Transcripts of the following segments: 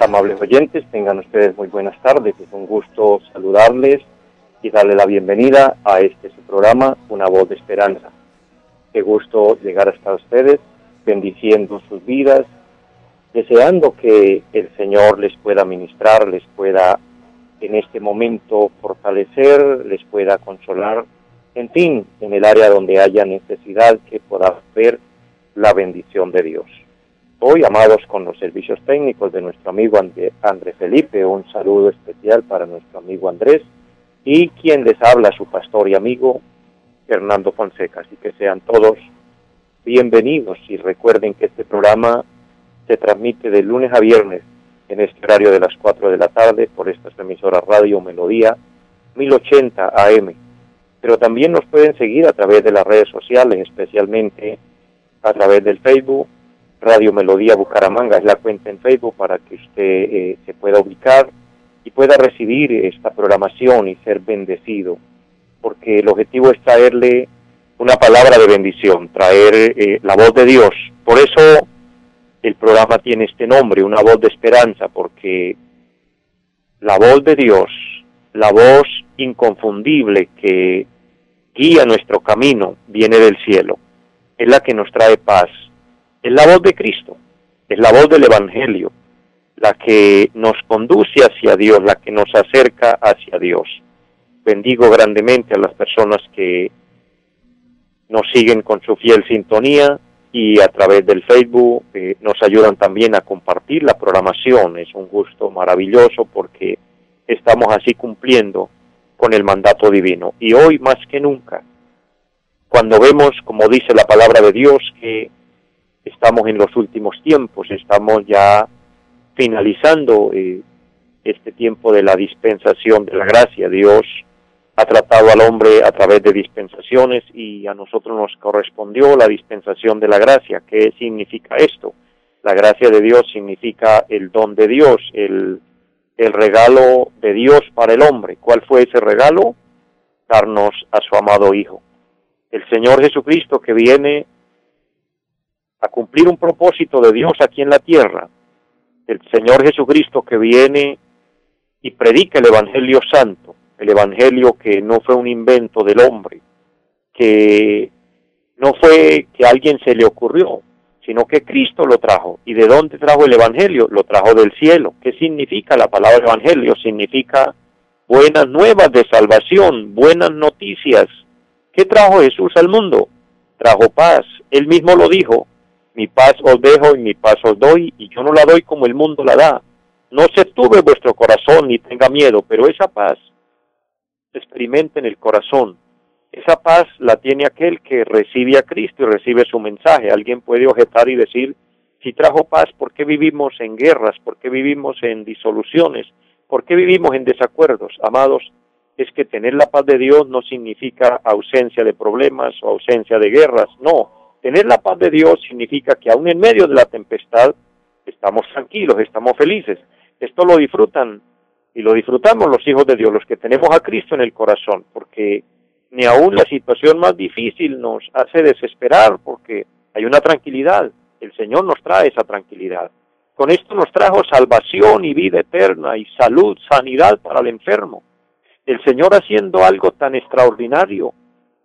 Amables oyentes, tengan ustedes muy buenas tardes. Es un gusto saludarles y darle la bienvenida a este programa, Una voz de esperanza. Qué gusto llegar hasta ustedes, bendiciendo sus vidas, deseando que el Señor les pueda ministrar, les pueda en este momento fortalecer, les pueda consolar, en fin, en el área donde haya necesidad que pueda ver la bendición de Dios. Hoy, amados con los servicios técnicos de nuestro amigo André, Felipe, un saludo especial para nuestro amigo Andrés y quien les habla, su pastor y amigo Fernando Fonseca. Así que sean todos bienvenidos y recuerden que este programa se transmite de lunes a viernes en este horario de las 4 de la tarde por estas emisoras Radio Melodía 1080 AM. Pero también nos pueden seguir a través de las redes sociales, especialmente a través del Facebook Radio Melodía Bucaramanga es la cuenta en Facebook para que usted eh, se pueda ubicar y pueda recibir esta programación y ser bendecido, porque el objetivo es traerle una palabra de bendición, traer eh, la voz de Dios. Por eso el programa tiene este nombre, una voz de esperanza, porque la voz de Dios, la voz inconfundible que guía nuestro camino, viene del cielo, es la que nos trae paz, es la voz de Cristo, es la voz del Evangelio, la que nos conduce hacia Dios, la que nos acerca hacia Dios. Bendigo grandemente a las personas que nos siguen con su fiel sintonía y a través del Facebook eh, nos ayudan también a compartir la programación. Es un gusto maravilloso porque estamos así cumpliendo con el mandato divino. Y hoy más que nunca, cuando vemos, como dice la palabra de Dios, que estamos en los últimos tiempos, estamos ya finalizando eh, este tiempo de la dispensación de la gracia. Dios ha tratado al hombre a través de dispensaciones y a nosotros nos correspondió la dispensación de la gracia. ¿Qué significa esto? La gracia de Dios significa el don de Dios, el, el regalo de Dios para el hombre. ¿Cuál fue ese regalo? Darnos a su amado Hijo. El Señor Jesucristo que viene a cumplir un propósito de Dios aquí en la tierra. El Señor Jesucristo que viene y predica el Evangelio Santo, el Evangelio que no fue un invento del hombre, que no fue que alguien se le ocurrió, sino que Cristo lo trajo. ¿Y de dónde trajo el Evangelio? Lo trajo del cielo. ¿Qué significa la palabra Evangelio? Significa buenas nuevas de salvación, buenas noticias. ¿Qué trajo Jesús al mundo? Trajo paz. Él mismo lo dijo, mi paz os dejo y mi paz os doy, y yo no la doy como el mundo la da. No se tuve vuestro corazón ni tenga miedo, pero esa paz experimenta en el corazón. Esa paz la tiene aquel que recibe a Cristo y recibe su mensaje. Alguien puede objetar y decir, si trajo paz, ¿por qué vivimos en guerras? ¿Por qué vivimos en disoluciones? ¿Por qué vivimos en desacuerdos? Amados, es que tener la paz de Dios no significa ausencia de problemas o ausencia de guerras, no Tener la paz de Dios significa que aún en medio de la tempestad estamos tranquilos, estamos felices. Esto lo disfrutan y lo disfrutamos los hijos de Dios, los que tenemos a Cristo en el corazón, porque ni aún la situación más difícil nos hace desesperar, porque hay una tranquilidad. El Señor nos trae esa tranquilidad. Con esto nos trajo salvación y vida eterna y salud, sanidad para el enfermo. El Señor haciendo algo tan extraordinario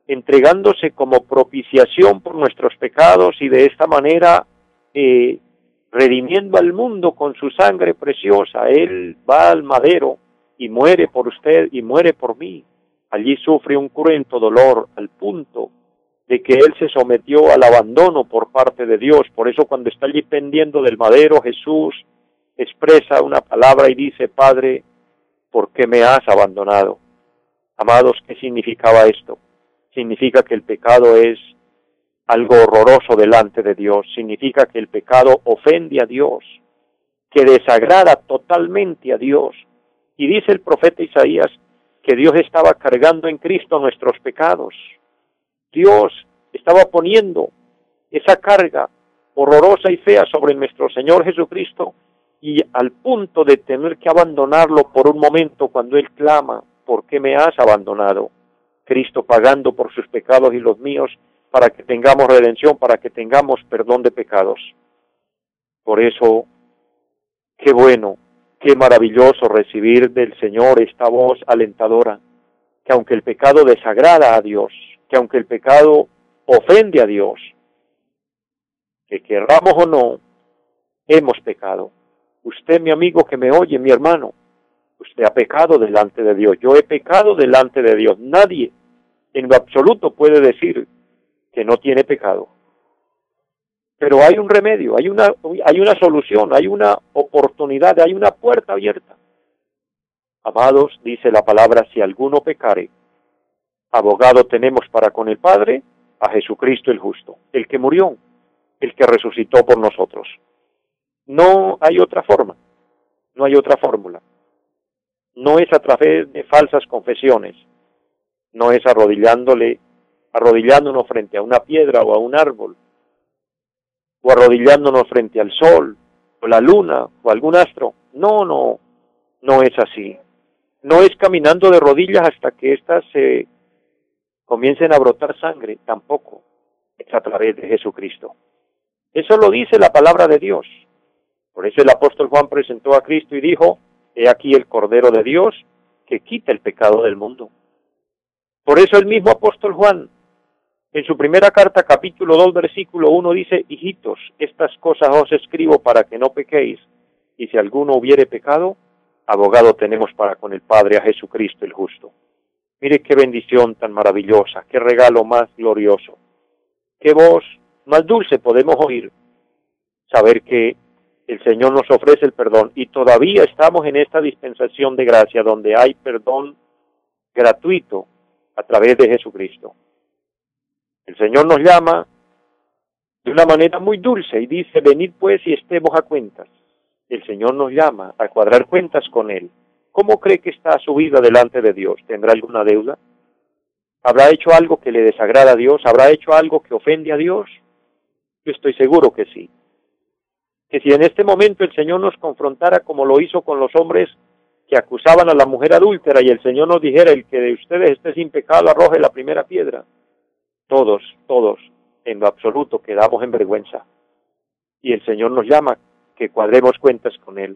entregándose como propiciación por nuestros pecados y de esta manera eh, redimiendo al mundo con su sangre preciosa. Él va al madero y muere por usted y muere por mí. Allí sufre un cruento dolor al punto de que él se sometió al abandono por parte de Dios. Por eso cuando está allí pendiendo del madero, Jesús expresa una palabra y dice, Padre, ¿por qué me has abandonado? Amados, ¿qué significaba esto? Significa que el pecado es algo horroroso delante de Dios, significa que el pecado ofende a Dios, que desagrada totalmente a Dios. Y dice el profeta Isaías que Dios estaba cargando en Cristo nuestros pecados. Dios estaba poniendo esa carga horrorosa y fea sobre nuestro Señor Jesucristo y al punto de tener que abandonarlo por un momento cuando Él clama, ¿por qué me has abandonado? Cristo pagando por sus pecados y los míos para que tengamos redención, para que tengamos perdón de pecados. Por eso, qué bueno, qué maravilloso recibir del Señor esta voz alentadora, que aunque el pecado desagrada a Dios, que aunque el pecado ofende a Dios, que querramos o no, hemos pecado. Usted, mi amigo que me oye, mi hermano, usted ha pecado delante de Dios. Yo he pecado delante de Dios. Nadie en lo absoluto puede decir que no tiene pecado. Pero hay un remedio, hay una, hay una solución, hay una oportunidad, hay una puerta abierta. Amados, dice la palabra, si alguno pecare, abogado tenemos para con el Padre, a Jesucristo el justo, el que murió, el que resucitó por nosotros. No hay otra forma, no hay otra fórmula. No es a través de falsas confesiones, no es arrodillándole, arrodillándonos frente a una piedra o a un árbol, o arrodillándonos frente al sol, o la luna, o algún astro. No, no, no es así. No es caminando de rodillas hasta que éstas se comiencen a brotar sangre, tampoco. Es a través de Jesucristo. Eso lo dice la palabra de Dios. Por eso el apóstol Juan presentó a Cristo y dijo, He aquí el Cordero de Dios que quita el pecado del mundo. Por eso el mismo apóstol Juan en su primera carta, capítulo 2, versículo 1, dice, Hijitos, estas cosas os escribo para que no pequéis, y si alguno hubiere pecado, abogado tenemos para con el Padre a Jesucristo el justo. Mire qué bendición tan maravillosa, qué regalo más glorioso, qué voz más dulce podemos oír, saber que el Señor nos ofrece el perdón y todavía estamos en esta dispensación de gracia donde hay perdón gratuito a través de Jesucristo. El Señor nos llama de una manera muy dulce y dice, venid pues y estemos a cuentas. El Señor nos llama a cuadrar cuentas con Él. ¿Cómo cree que está su vida delante de Dios? ¿Tendrá alguna deuda? ¿Habrá hecho algo que le desagrada a Dios? ¿Habrá hecho algo que ofende a Dios? Yo estoy seguro que sí. Que si en este momento el Señor nos confrontara como lo hizo con los hombres que acusaban a la mujer adúltera y el Señor nos dijera, el que de ustedes esté sin pecado arroje la primera piedra, todos, todos, en lo absoluto, quedamos en vergüenza. Y el Señor nos llama que cuadremos cuentas con Él.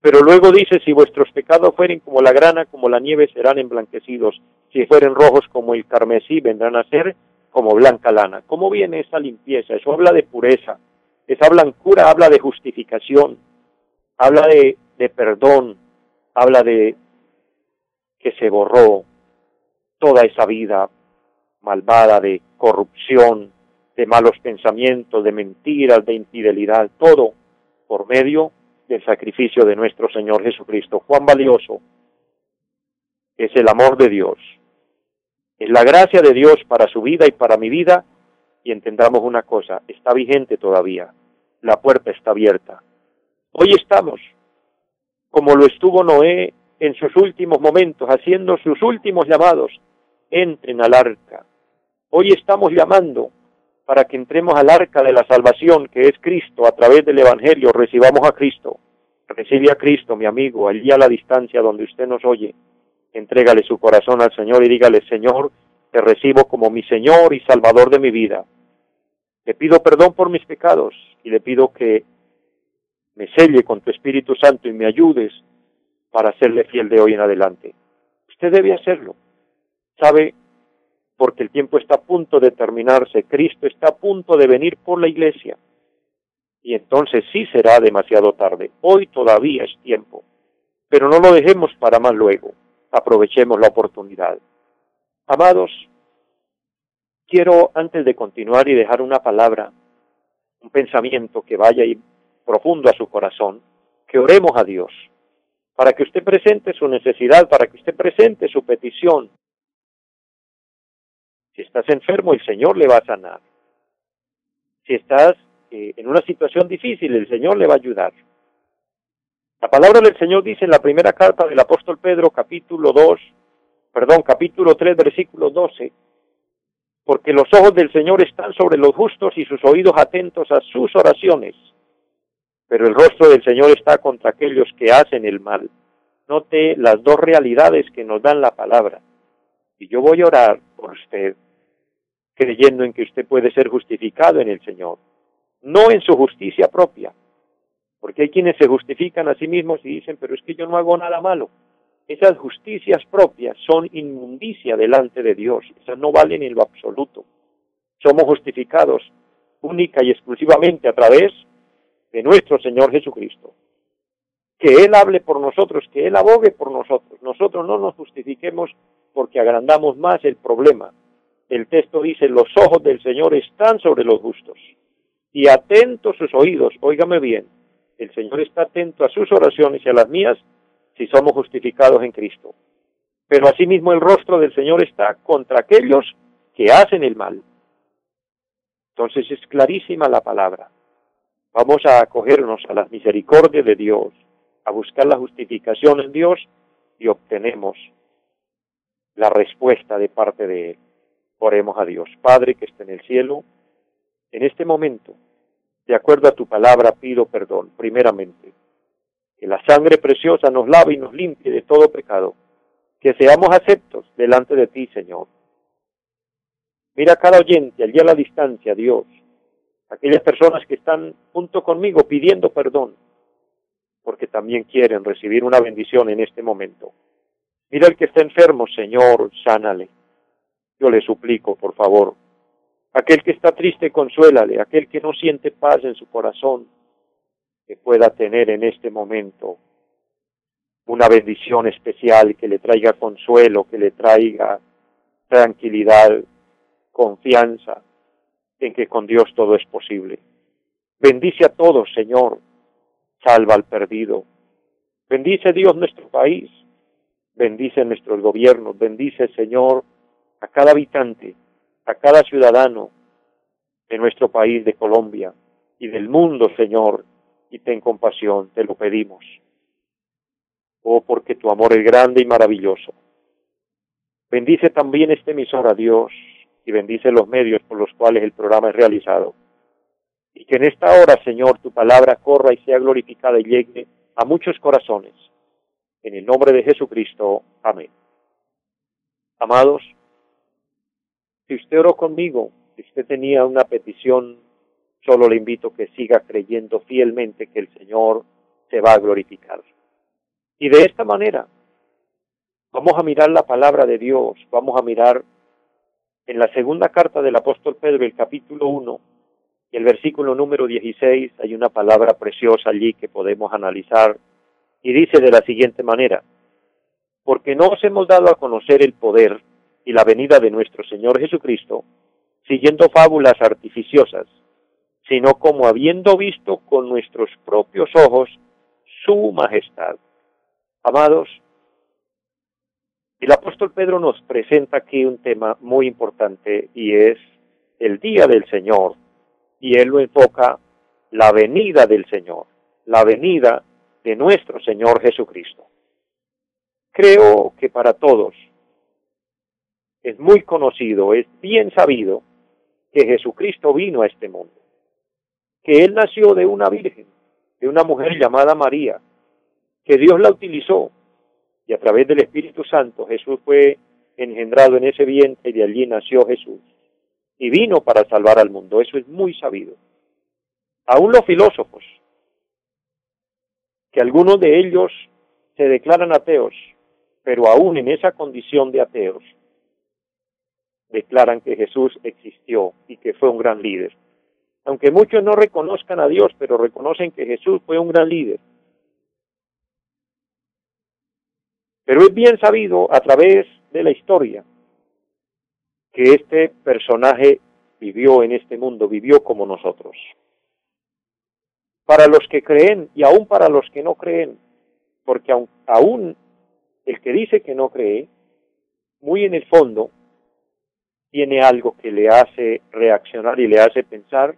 Pero luego dice, si vuestros pecados fueren como la grana, como la nieve, serán emblanquecidos. Si fueren rojos como el carmesí, vendrán a ser como blanca lana. ¿Cómo viene esa limpieza? Eso habla de pureza. Esa blancura habla de justificación, habla de, de perdón, habla de que se borró toda esa vida malvada, de corrupción, de malos pensamientos, de mentiras, de infidelidad, todo por medio del sacrificio de nuestro Señor Jesucristo. Cuán valioso es el amor de Dios, es la gracia de Dios para su vida y para mi vida, y entendamos una cosa, está vigente todavía, la puerta está abierta. Hoy estamos, como lo estuvo Noé en sus últimos momentos, haciendo sus últimos llamados, entren al arca, Hoy estamos llamando para que entremos al arca de la salvación que es Cristo a través del Evangelio, recibamos a Cristo. Recibe a Cristo, mi amigo, allí a la distancia donde usted nos oye. Entrégale su corazón al Señor y dígale, Señor, te recibo como mi Señor y Salvador de mi vida. Le pido perdón por mis pecados y le pido que me selle con tu Espíritu Santo y me ayudes para serle fiel de hoy en adelante. Usted debe hacerlo. Sabe, porque el tiempo está a punto de terminarse, Cristo está a punto de venir por la iglesia. Y entonces sí será demasiado tarde. Hoy todavía es tiempo. Pero no lo dejemos para más luego. Aprovechemos la oportunidad. Amados, quiero antes de continuar y dejar una palabra, un pensamiento que vaya y profundo a su corazón, que oremos a Dios, para que usted presente su necesidad, para que usted presente su petición, si estás enfermo, el Señor le va a sanar. Si estás eh, en una situación difícil, el Señor le va a ayudar. La palabra del Señor dice en la primera carta del apóstol Pedro, capítulo 2, perdón, capítulo 3, versículo 12, porque los ojos del Señor están sobre los justos y sus oídos atentos a sus oraciones, pero el rostro del Señor está contra aquellos que hacen el mal. Note las dos realidades que nos dan la palabra. Y yo voy a orar por usted, creyendo en que usted puede ser justificado en el Señor, no en su justicia propia, porque hay quienes se justifican a sí mismos y dicen, pero es que yo no hago nada malo. Esas justicias propias son inmundicia delante de Dios, esas no valen en lo absoluto. Somos justificados única y exclusivamente a través de nuestro Señor Jesucristo. Que Él hable por nosotros, que Él abogue por nosotros. Nosotros no nos justifiquemos porque agrandamos más el problema. El texto dice, los ojos del Señor están sobre los justos y atentos sus oídos, óigame bien, el Señor está atento a sus oraciones y a las mías si somos justificados en Cristo. Pero asimismo el rostro del Señor está contra aquellos que hacen el mal. Entonces es clarísima la palabra. Vamos a acogernos a las misericordias de Dios, a buscar la justificación en Dios y obtenemos la respuesta de parte de Él. Oremos a Dios. Padre que está en el cielo, en este momento, de acuerdo a tu palabra, pido perdón, primeramente. Que la sangre preciosa nos lave y nos limpie de todo pecado. Que seamos aceptos delante de ti, Señor. Mira a cada oyente allí a la distancia, Dios. Aquellas personas que están junto conmigo pidiendo perdón, porque también quieren recibir una bendición en este momento. Mira el que está enfermo, Señor, sánale. Yo le suplico, por favor. Aquel que está triste, consuélale. Aquel que no siente paz en su corazón, que pueda tener en este momento una bendición especial que le traiga consuelo, que le traiga tranquilidad, confianza en que con Dios todo es posible. Bendice a todos, Señor. Salva al perdido. Bendice Dios nuestro país bendice nuestros gobiernos, bendice Señor a cada habitante, a cada ciudadano de nuestro país, de Colombia y del mundo, Señor, y ten compasión, te lo pedimos. Oh, porque tu amor es grande y maravilloso. Bendice también este emisor Dios y bendice los medios por los cuales el programa es realizado. Y que en esta hora, Señor, tu palabra corra y sea glorificada y llegue a muchos corazones en el nombre de Jesucristo. Amén. Amados, si usted oró conmigo, si usted tenía una petición, solo le invito que siga creyendo fielmente que el Señor se va a glorificar. Y de esta manera, vamos a mirar la palabra de Dios, vamos a mirar en la segunda carta del apóstol Pedro, el capítulo 1, y el versículo número 16, hay una palabra preciosa allí que podemos analizar y dice de la siguiente manera, porque no os hemos dado a conocer el poder y la venida de nuestro Señor Jesucristo, siguiendo fábulas artificiosas, sino como habiendo visto con nuestros propios ojos su majestad. Amados, el apóstol Pedro nos presenta aquí un tema muy importante y es el día del Señor, y él lo enfoca la venida del Señor, la venida de nuestro Señor Jesucristo. Creo que para todos es muy conocido, es bien sabido que Jesucristo vino a este mundo, que Él nació de una virgen, de una mujer llamada María, que Dios la utilizó y a través del Espíritu Santo Jesús fue engendrado en ese vientre y de allí nació Jesús y vino para salvar al mundo. Eso es muy sabido. Aún los filósofos que algunos de ellos se declaran ateos, pero aún en esa condición de ateos, declaran que Jesús existió y que fue un gran líder. Aunque muchos no reconozcan a Dios, pero reconocen que Jesús fue un gran líder. Pero es bien sabido a través de la historia que este personaje vivió en este mundo, vivió como nosotros para los que creen y aún para los que no creen, porque aún el que dice que no cree, muy en el fondo, tiene algo que le hace reaccionar y le hace pensar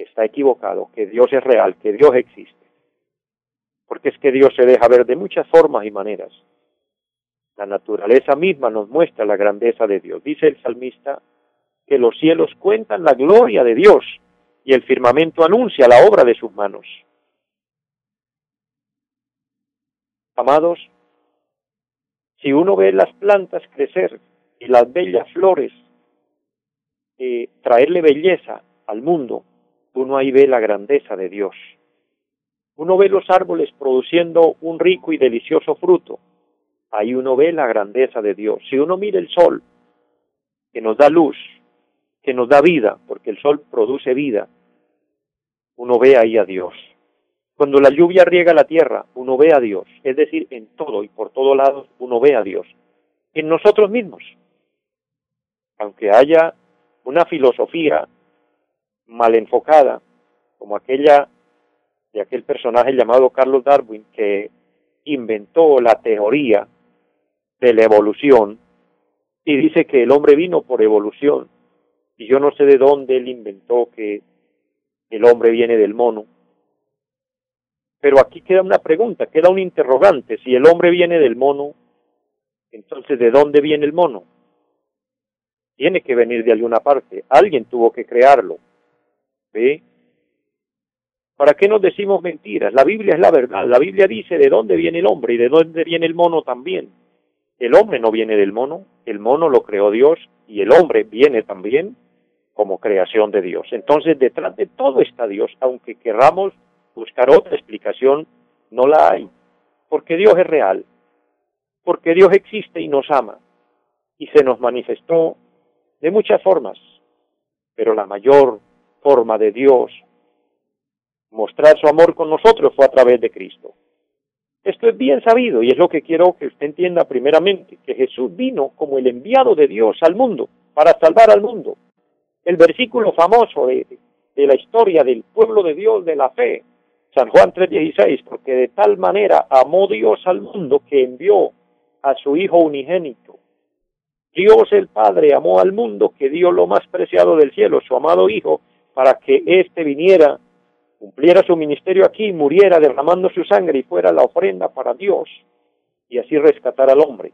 que está equivocado, que Dios es real, que Dios existe. porque es que Dios se deja ver de muchas formas y maneras. La naturaleza misma nos muestra la grandeza de Dios. Dice el salmista que los cielos cuentan la gloria de Dios y el firmamento anuncia la obra de sus manos. Amados, si uno ve las plantas crecer y las bellas flores eh, traerle belleza al mundo, uno ahí ve la grandeza de Dios. Uno ve los árboles produciendo un rico y delicioso fruto, ahí uno ve la grandeza de Dios. Si uno mira el sol, que nos da luz, que nos da vida, porque el sol produce vida, uno ve ahí a Dios. Cuando la lluvia riega la tierra, uno ve a Dios. Es decir, en todo y por todos lados uno ve a Dios. En nosotros mismos. Aunque haya una filosofía mal enfocada, como aquella de aquel personaje llamado Carlos Darwin, que inventó la teoría de la evolución y dice que el hombre vino por evolución. Y yo no sé de dónde él inventó que el hombre viene del mono. Pero aquí queda una pregunta, queda un interrogante. Si el hombre viene del mono, entonces ¿de dónde viene el mono? Tiene que venir de alguna parte. Alguien tuvo que crearlo. ¿Ve? ¿Para qué nos decimos mentiras? La Biblia es la verdad. La Biblia dice de dónde viene el hombre y de dónde viene el mono también. El hombre no viene del mono, el mono lo creó Dios y el hombre viene también como creación de Dios. Entonces, detrás de todo está Dios, aunque querramos buscar otra explicación, no la hay, porque Dios es real, porque Dios existe y nos ama, y se nos manifestó de muchas formas, pero la mayor forma de Dios mostrar su amor con nosotros fue a través de Cristo. Esto es bien sabido y es lo que quiero que usted entienda primeramente, que Jesús vino como el enviado de Dios al mundo, para salvar al mundo. El versículo famoso de, de la historia del pueblo de Dios, de la fe, San Juan 3:16, porque de tal manera amó Dios al mundo que envió a su Hijo unigénito. Dios el Padre amó al mundo que dio lo más preciado del cielo, su amado Hijo, para que éste viniera cumpliera su ministerio aquí, muriera derramando su sangre y fuera la ofrenda para Dios y así rescatar al hombre.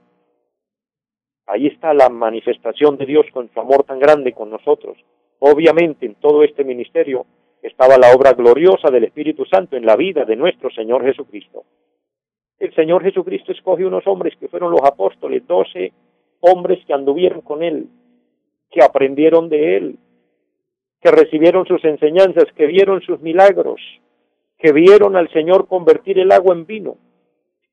Ahí está la manifestación de Dios con su amor tan grande con nosotros. Obviamente en todo este ministerio estaba la obra gloriosa del Espíritu Santo en la vida de nuestro Señor Jesucristo. El Señor Jesucristo escoge unos hombres que fueron los apóstoles, doce hombres que anduvieron con Él, que aprendieron de Él, que recibieron sus enseñanzas, que vieron sus milagros, que vieron al Señor convertir el agua en vino,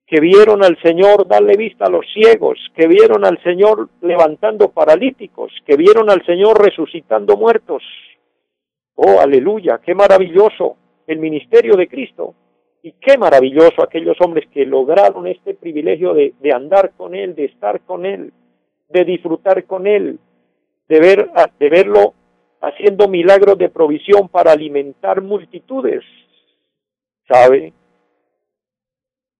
que vieron al Señor darle vista a los ciegos, que vieron al Señor levantando paralíticos, que vieron al Señor resucitando muertos. Oh, aleluya, qué maravilloso el ministerio de Cristo y qué maravilloso aquellos hombres que lograron este privilegio de, de andar con Él, de estar con Él, de disfrutar con Él, de, ver, de verlo haciendo milagros de provisión para alimentar multitudes, ¿sabe?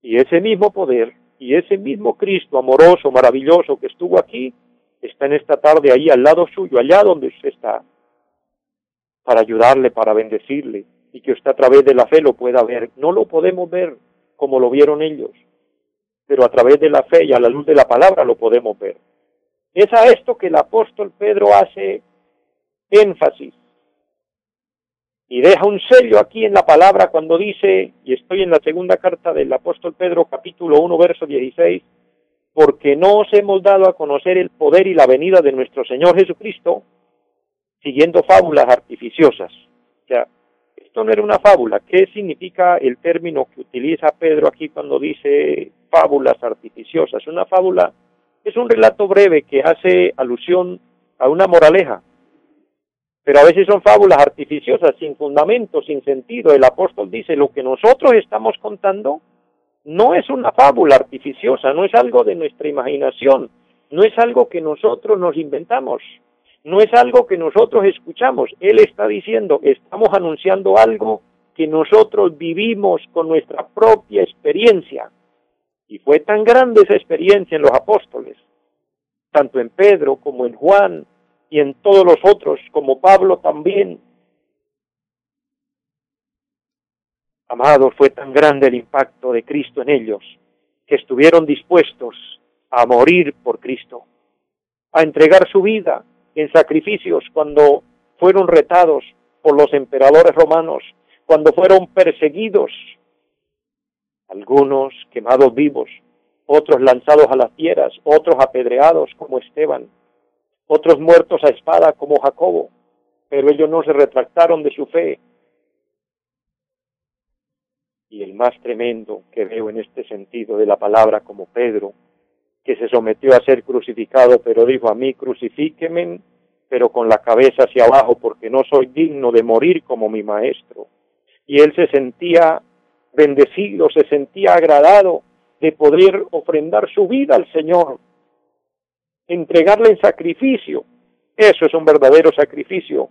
Y ese mismo poder y ese mismo Cristo amoroso, maravilloso que estuvo aquí, está en esta tarde ahí al lado suyo, allá donde usted está, para ayudarle, para bendecirle, y que usted a través de la fe lo pueda ver. No lo podemos ver como lo vieron ellos, pero a través de la fe y a la luz de la palabra lo podemos ver. Es a esto que el apóstol Pedro hace énfasis y deja un sello aquí en la palabra cuando dice, y estoy en la segunda carta del apóstol Pedro capítulo 1 verso 16, porque no os hemos dado a conocer el poder y la venida de nuestro Señor Jesucristo siguiendo fábulas artificiosas. O sea, esto no era una fábula. ¿Qué significa el término que utiliza Pedro aquí cuando dice fábulas artificiosas? Una fábula es un relato breve que hace alusión a una moraleja, pero a veces son fábulas artificiosas, sin fundamento, sin sentido. El apóstol dice, lo que nosotros estamos contando no es una fábula artificiosa, no es algo de nuestra imaginación, no es algo que nosotros nos inventamos, no es algo que nosotros escuchamos. Él está diciendo, estamos anunciando algo que nosotros vivimos con nuestra propia experiencia. Y fue tan grande esa experiencia en los apóstoles, tanto en Pedro como en Juan, y en todos los otros, como Pablo también, Amados, fue tan grande el impacto de Cristo en ellos que estuvieron dispuestos a morir por Cristo, a entregar su vida en sacrificios cuando fueron retados por los emperadores romanos, cuando fueron perseguidos, algunos quemados vivos, otros lanzados a las fieras, otros apedreados como Esteban, otros muertos a espada como Jacobo, pero ellos no se retractaron de su fe. Y el más tremendo que veo en este sentido de la palabra como Pedro, que se sometió a ser crucificado, pero dijo a mí, crucifíqueme, pero con la cabeza hacia abajo, porque no soy digno de morir como mi maestro. Y él se sentía bendecido, se sentía agradado de poder ofrendar su vida al Señor, entregarle en sacrificio. Eso es un verdadero sacrificio.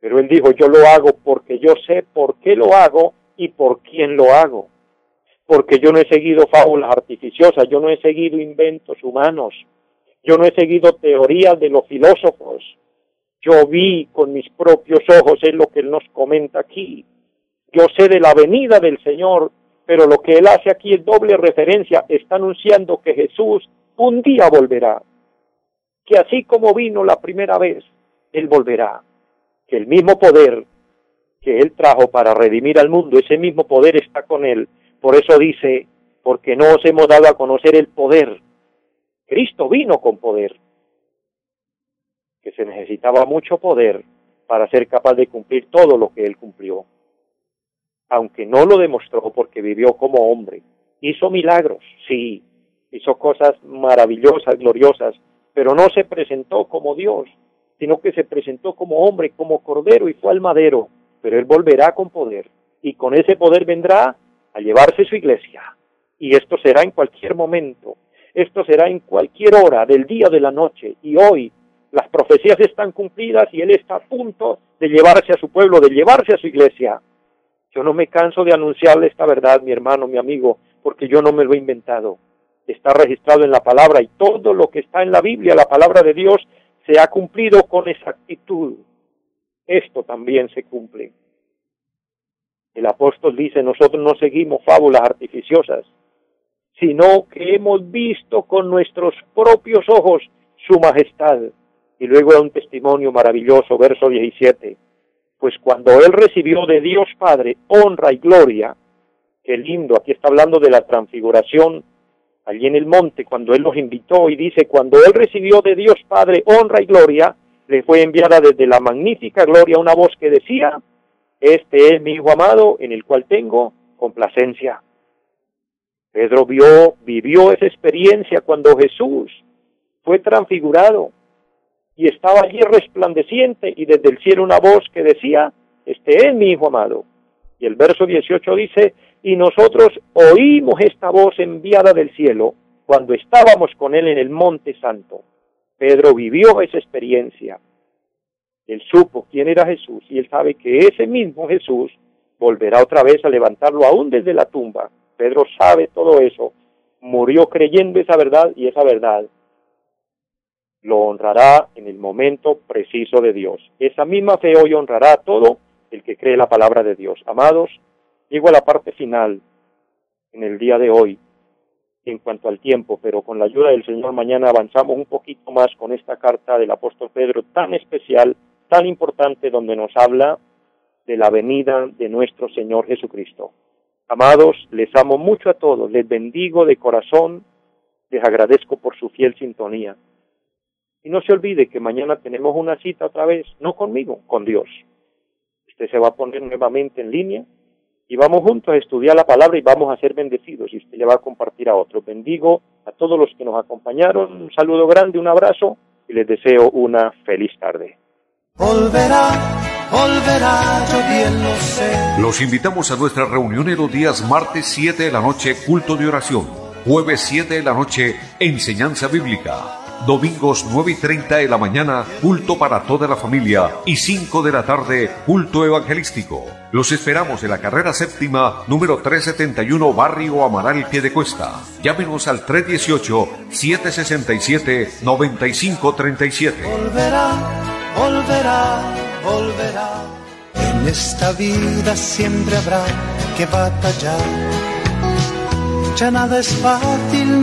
Pero él dijo, yo lo hago porque yo sé por qué lo hago y por quién lo hago porque yo no he seguido fábulas artificiosas, yo no he seguido inventos humanos, yo no he seguido teorías de los filósofos, yo vi con mis propios ojos, es lo que él nos comenta aquí, yo sé de la venida del Señor, pero lo que él hace aquí es doble referencia, está anunciando que Jesús un día volverá, que así como vino la primera vez, él volverá, que el mismo poder que él trajo para redimir al mundo, ese mismo poder está con él por eso dice, porque no os hemos dado a conocer el poder. Cristo vino con poder, que se necesitaba mucho poder para ser capaz de cumplir todo lo que él cumplió. Aunque no lo demostró porque vivió como hombre. Hizo milagros, sí, hizo cosas maravillosas, gloriosas, pero no se presentó como Dios, sino que se presentó como hombre, como cordero y fue al madero. Pero él volverá con poder y con ese poder vendrá a llevarse su iglesia. Y esto será en cualquier momento, esto será en cualquier hora del día de la noche. Y hoy las profecías están cumplidas y Él está a punto de llevarse a su pueblo, de llevarse a su iglesia. Yo no me canso de anunciarle esta verdad, mi hermano, mi amigo, porque yo no me lo he inventado. Está registrado en la palabra y todo lo que está en la Biblia, la palabra de Dios, se ha cumplido con exactitud. Esto también se cumple. El apóstol dice, nosotros no seguimos fábulas artificiosas, sino que hemos visto con nuestros propios ojos su majestad. Y luego un testimonio maravilloso, verso 17. Pues cuando él recibió de Dios Padre honra y gloria, qué lindo, aquí está hablando de la transfiguración allí en el monte, cuando él los invitó y dice, cuando él recibió de Dios Padre honra y gloria, le fue enviada desde la magnífica gloria una voz que decía, este es mi Hijo amado en el cual tengo complacencia. Pedro vio, vivió esa experiencia cuando Jesús fue transfigurado y estaba allí resplandeciente y desde el cielo una voz que decía, este es mi Hijo amado. Y el verso 18 dice, y nosotros oímos esta voz enviada del cielo cuando estábamos con él en el monte santo. Pedro vivió esa experiencia él supo quién era Jesús y él sabe que ese mismo Jesús volverá otra vez a levantarlo aún desde la tumba. Pedro sabe todo eso, murió creyendo esa verdad y esa verdad lo honrará en el momento preciso de Dios. Esa misma fe hoy honrará a todo el que cree la palabra de Dios. Amados, llego a la parte final en el día de hoy en cuanto al tiempo, pero con la ayuda del Señor mañana avanzamos un poquito más con esta carta del apóstol Pedro tan especial tan importante donde nos habla de la venida de nuestro Señor Jesucristo. Amados, les amo mucho a todos, les bendigo de corazón, les agradezco por su fiel sintonía. Y no se olvide que mañana tenemos una cita otra vez, no conmigo, con Dios. Usted se va a poner nuevamente en línea y vamos juntos a estudiar la palabra y vamos a ser bendecidos y usted le va a compartir a otros. Bendigo a todos los que nos acompañaron, un saludo grande, un abrazo y les deseo una feliz tarde. Volverá, volverá, yo bien lo sé. Los invitamos a nuestra reunión en los días martes 7 de la noche, culto de oración. Jueves 7 de la noche, enseñanza bíblica. Domingos 9 y 30 de la mañana, culto para toda la familia. Y 5 de la tarde, culto evangelístico. Los esperamos en la carrera séptima, número 371, Barrio Amaral Piedecuesta. Llámenos al 318-767-9537. Volverá volverá, volverá. En esta vida siempre habrá que batallar. Ya nada es fácil,